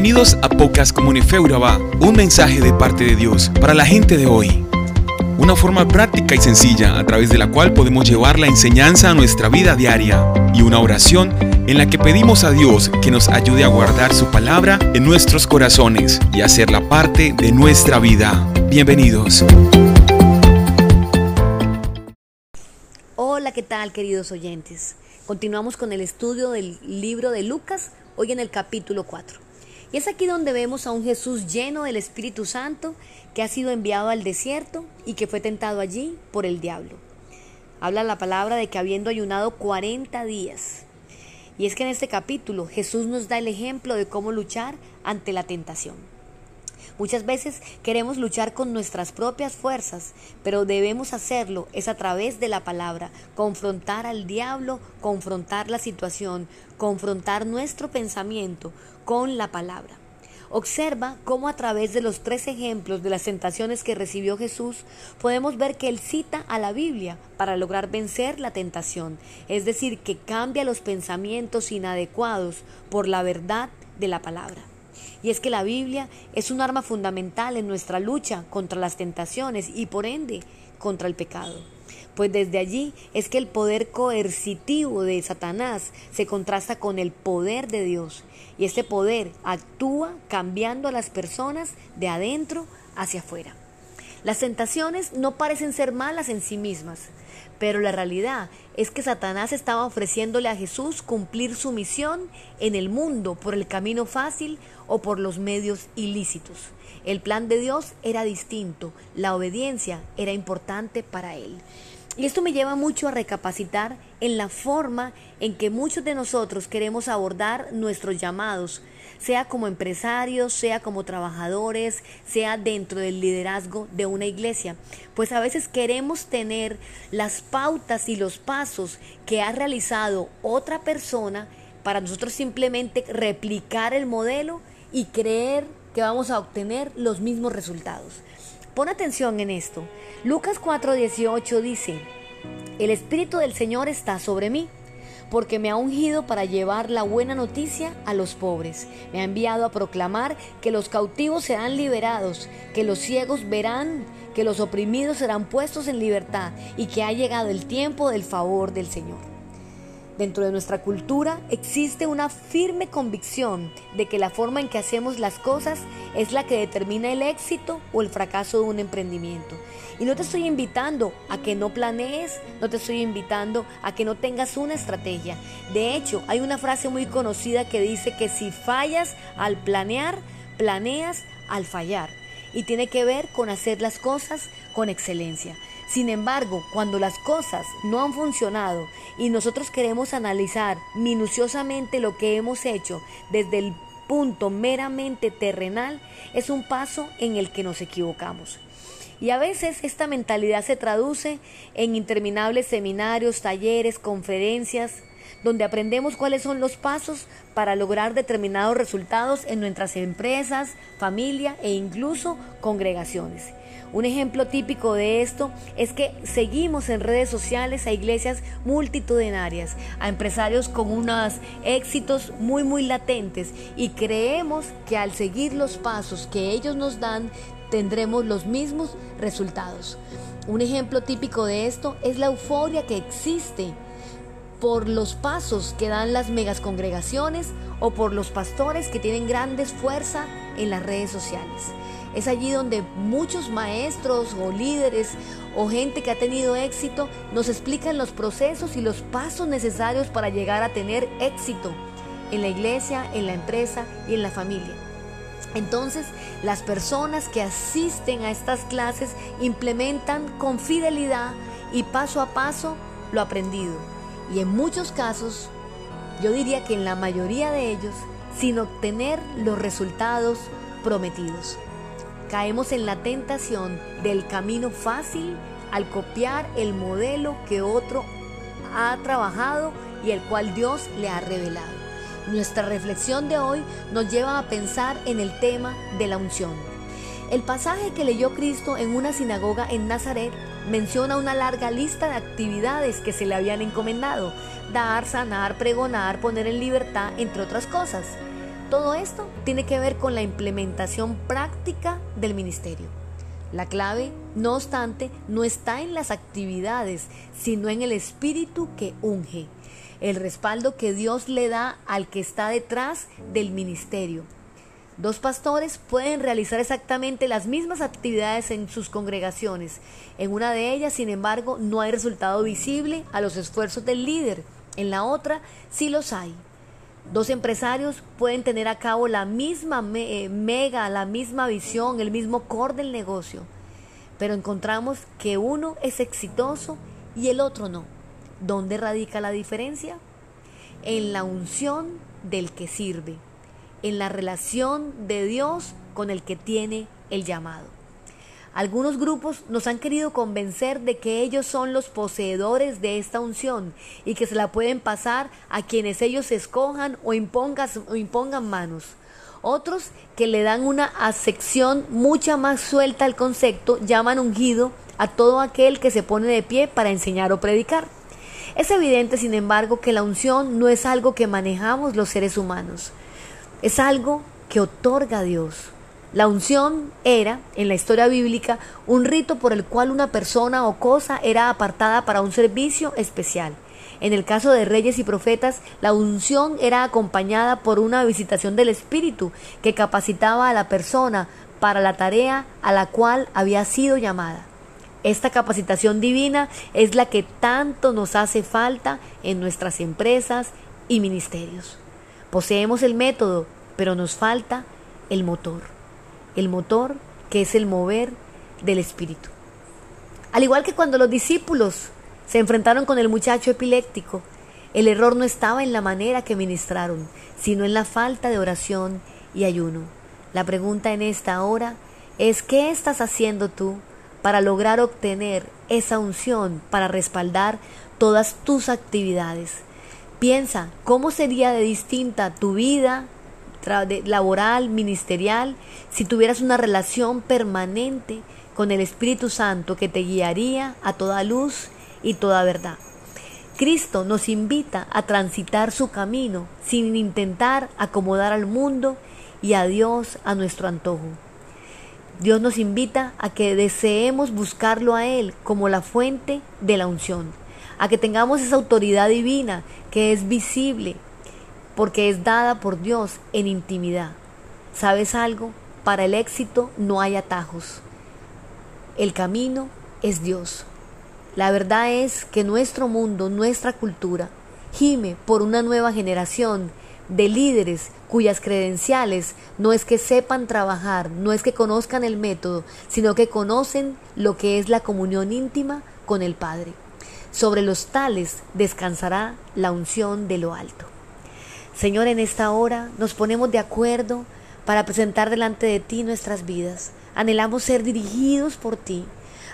Bienvenidos a Pocas Comunifeuraba, un mensaje de parte de Dios para la gente de hoy. Una forma práctica y sencilla a través de la cual podemos llevar la enseñanza a nuestra vida diaria y una oración en la que pedimos a Dios que nos ayude a guardar su palabra en nuestros corazones y hacerla parte de nuestra vida. Bienvenidos. Hola, ¿qué tal queridos oyentes? Continuamos con el estudio del libro de Lucas, hoy en el capítulo 4. Y es aquí donde vemos a un Jesús lleno del Espíritu Santo que ha sido enviado al desierto y que fue tentado allí por el diablo. Habla la palabra de que habiendo ayunado 40 días. Y es que en este capítulo Jesús nos da el ejemplo de cómo luchar ante la tentación. Muchas veces queremos luchar con nuestras propias fuerzas, pero debemos hacerlo es a través de la palabra, confrontar al diablo, confrontar la situación, confrontar nuestro pensamiento con la palabra. Observa cómo a través de los tres ejemplos de las tentaciones que recibió Jesús podemos ver que él cita a la Biblia para lograr vencer la tentación, es decir, que cambia los pensamientos inadecuados por la verdad de la palabra. Y es que la Biblia es un arma fundamental en nuestra lucha contra las tentaciones y por ende contra el pecado. Pues desde allí es que el poder coercitivo de Satanás se contrasta con el poder de Dios. Y este poder actúa cambiando a las personas de adentro hacia afuera. Las tentaciones no parecen ser malas en sí mismas, pero la realidad es que Satanás estaba ofreciéndole a Jesús cumplir su misión en el mundo por el camino fácil o por los medios ilícitos. El plan de Dios era distinto, la obediencia era importante para él. Y esto me lleva mucho a recapacitar en la forma en que muchos de nosotros queremos abordar nuestros llamados, sea como empresarios, sea como trabajadores, sea dentro del liderazgo de una iglesia. Pues a veces queremos tener las pautas y los pasos que ha realizado otra persona para nosotros simplemente replicar el modelo y creer que vamos a obtener los mismos resultados. Pon atención en esto. Lucas 4:18 dice, el Espíritu del Señor está sobre mí, porque me ha ungido para llevar la buena noticia a los pobres. Me ha enviado a proclamar que los cautivos serán liberados, que los ciegos verán, que los oprimidos serán puestos en libertad y que ha llegado el tiempo del favor del Señor. Dentro de nuestra cultura existe una firme convicción de que la forma en que hacemos las cosas es la que determina el éxito o el fracaso de un emprendimiento. Y no te estoy invitando a que no planees, no te estoy invitando a que no tengas una estrategia. De hecho, hay una frase muy conocida que dice que si fallas al planear, planeas al fallar. Y tiene que ver con hacer las cosas con excelencia. Sin embargo, cuando las cosas no han funcionado y nosotros queremos analizar minuciosamente lo que hemos hecho desde el punto meramente terrenal, es un paso en el que nos equivocamos. Y a veces esta mentalidad se traduce en interminables seminarios, talleres, conferencias, donde aprendemos cuáles son los pasos para lograr determinados resultados en nuestras empresas, familia e incluso congregaciones. Un ejemplo típico de esto es que seguimos en redes sociales a iglesias multitudinarias, a empresarios con unos éxitos muy muy latentes y creemos que al seguir los pasos que ellos nos dan tendremos los mismos resultados. Un ejemplo típico de esto es la euforia que existe por los pasos que dan las megas congregaciones o por los pastores que tienen grandes fuerza en las redes sociales. Es allí donde muchos maestros o líderes o gente que ha tenido éxito nos explican los procesos y los pasos necesarios para llegar a tener éxito en la iglesia, en la empresa y en la familia. Entonces, las personas que asisten a estas clases implementan con fidelidad y paso a paso lo aprendido. Y en muchos casos, yo diría que en la mayoría de ellos, sin obtener los resultados prometidos caemos en la tentación del camino fácil al copiar el modelo que otro ha trabajado y el cual Dios le ha revelado. Nuestra reflexión de hoy nos lleva a pensar en el tema de la unción. El pasaje que leyó Cristo en una sinagoga en Nazaret menciona una larga lista de actividades que se le habían encomendado, dar, sanar, pregonar, poner en libertad, entre otras cosas. Todo esto tiene que ver con la implementación práctica del ministerio. La clave, no obstante, no está en las actividades, sino en el espíritu que unge, el respaldo que Dios le da al que está detrás del ministerio. Dos pastores pueden realizar exactamente las mismas actividades en sus congregaciones. En una de ellas, sin embargo, no hay resultado visible a los esfuerzos del líder. En la otra, sí los hay. Dos empresarios pueden tener a cabo la misma eh, mega, la misma visión, el mismo core del negocio, pero encontramos que uno es exitoso y el otro no. ¿Dónde radica la diferencia? En la unción del que sirve, en la relación de Dios con el que tiene el llamado. Algunos grupos nos han querido convencer de que ellos son los poseedores de esta unción y que se la pueden pasar a quienes ellos escojan o impongan, o impongan manos. Otros que le dan una acepción mucha más suelta al concepto llaman ungido a todo aquel que se pone de pie para enseñar o predicar. Es evidente, sin embargo, que la unción no es algo que manejamos los seres humanos, es algo que otorga Dios. La unción era, en la historia bíblica, un rito por el cual una persona o cosa era apartada para un servicio especial. En el caso de reyes y profetas, la unción era acompañada por una visitación del Espíritu que capacitaba a la persona para la tarea a la cual había sido llamada. Esta capacitación divina es la que tanto nos hace falta en nuestras empresas y ministerios. Poseemos el método, pero nos falta el motor el motor que es el mover del Espíritu. Al igual que cuando los discípulos se enfrentaron con el muchacho epiléptico, el error no estaba en la manera que ministraron, sino en la falta de oración y ayuno. La pregunta en esta hora es ¿qué estás haciendo tú para lograr obtener esa unción para respaldar todas tus actividades? Piensa cómo sería de distinta tu vida laboral, ministerial, si tuvieras una relación permanente con el Espíritu Santo que te guiaría a toda luz y toda verdad. Cristo nos invita a transitar su camino sin intentar acomodar al mundo y a Dios a nuestro antojo. Dios nos invita a que deseemos buscarlo a Él como la fuente de la unción, a que tengamos esa autoridad divina que es visible, porque es dada por Dios en intimidad. ¿Sabes algo? Para el éxito no hay atajos. El camino es Dios. La verdad es que nuestro mundo, nuestra cultura, gime por una nueva generación de líderes cuyas credenciales no es que sepan trabajar, no es que conozcan el método, sino que conocen lo que es la comunión íntima con el Padre. Sobre los tales descansará la unción de lo alto. Señor, en esta hora nos ponemos de acuerdo para presentar delante de ti nuestras vidas. Anhelamos ser dirigidos por ti.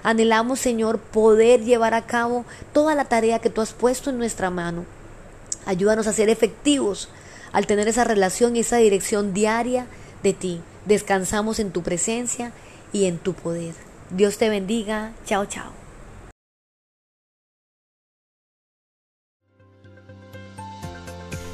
Anhelamos, Señor, poder llevar a cabo toda la tarea que tú has puesto en nuestra mano. Ayúdanos a ser efectivos al tener esa relación y esa dirección diaria de ti. Descansamos en tu presencia y en tu poder. Dios te bendiga. Chao, chao.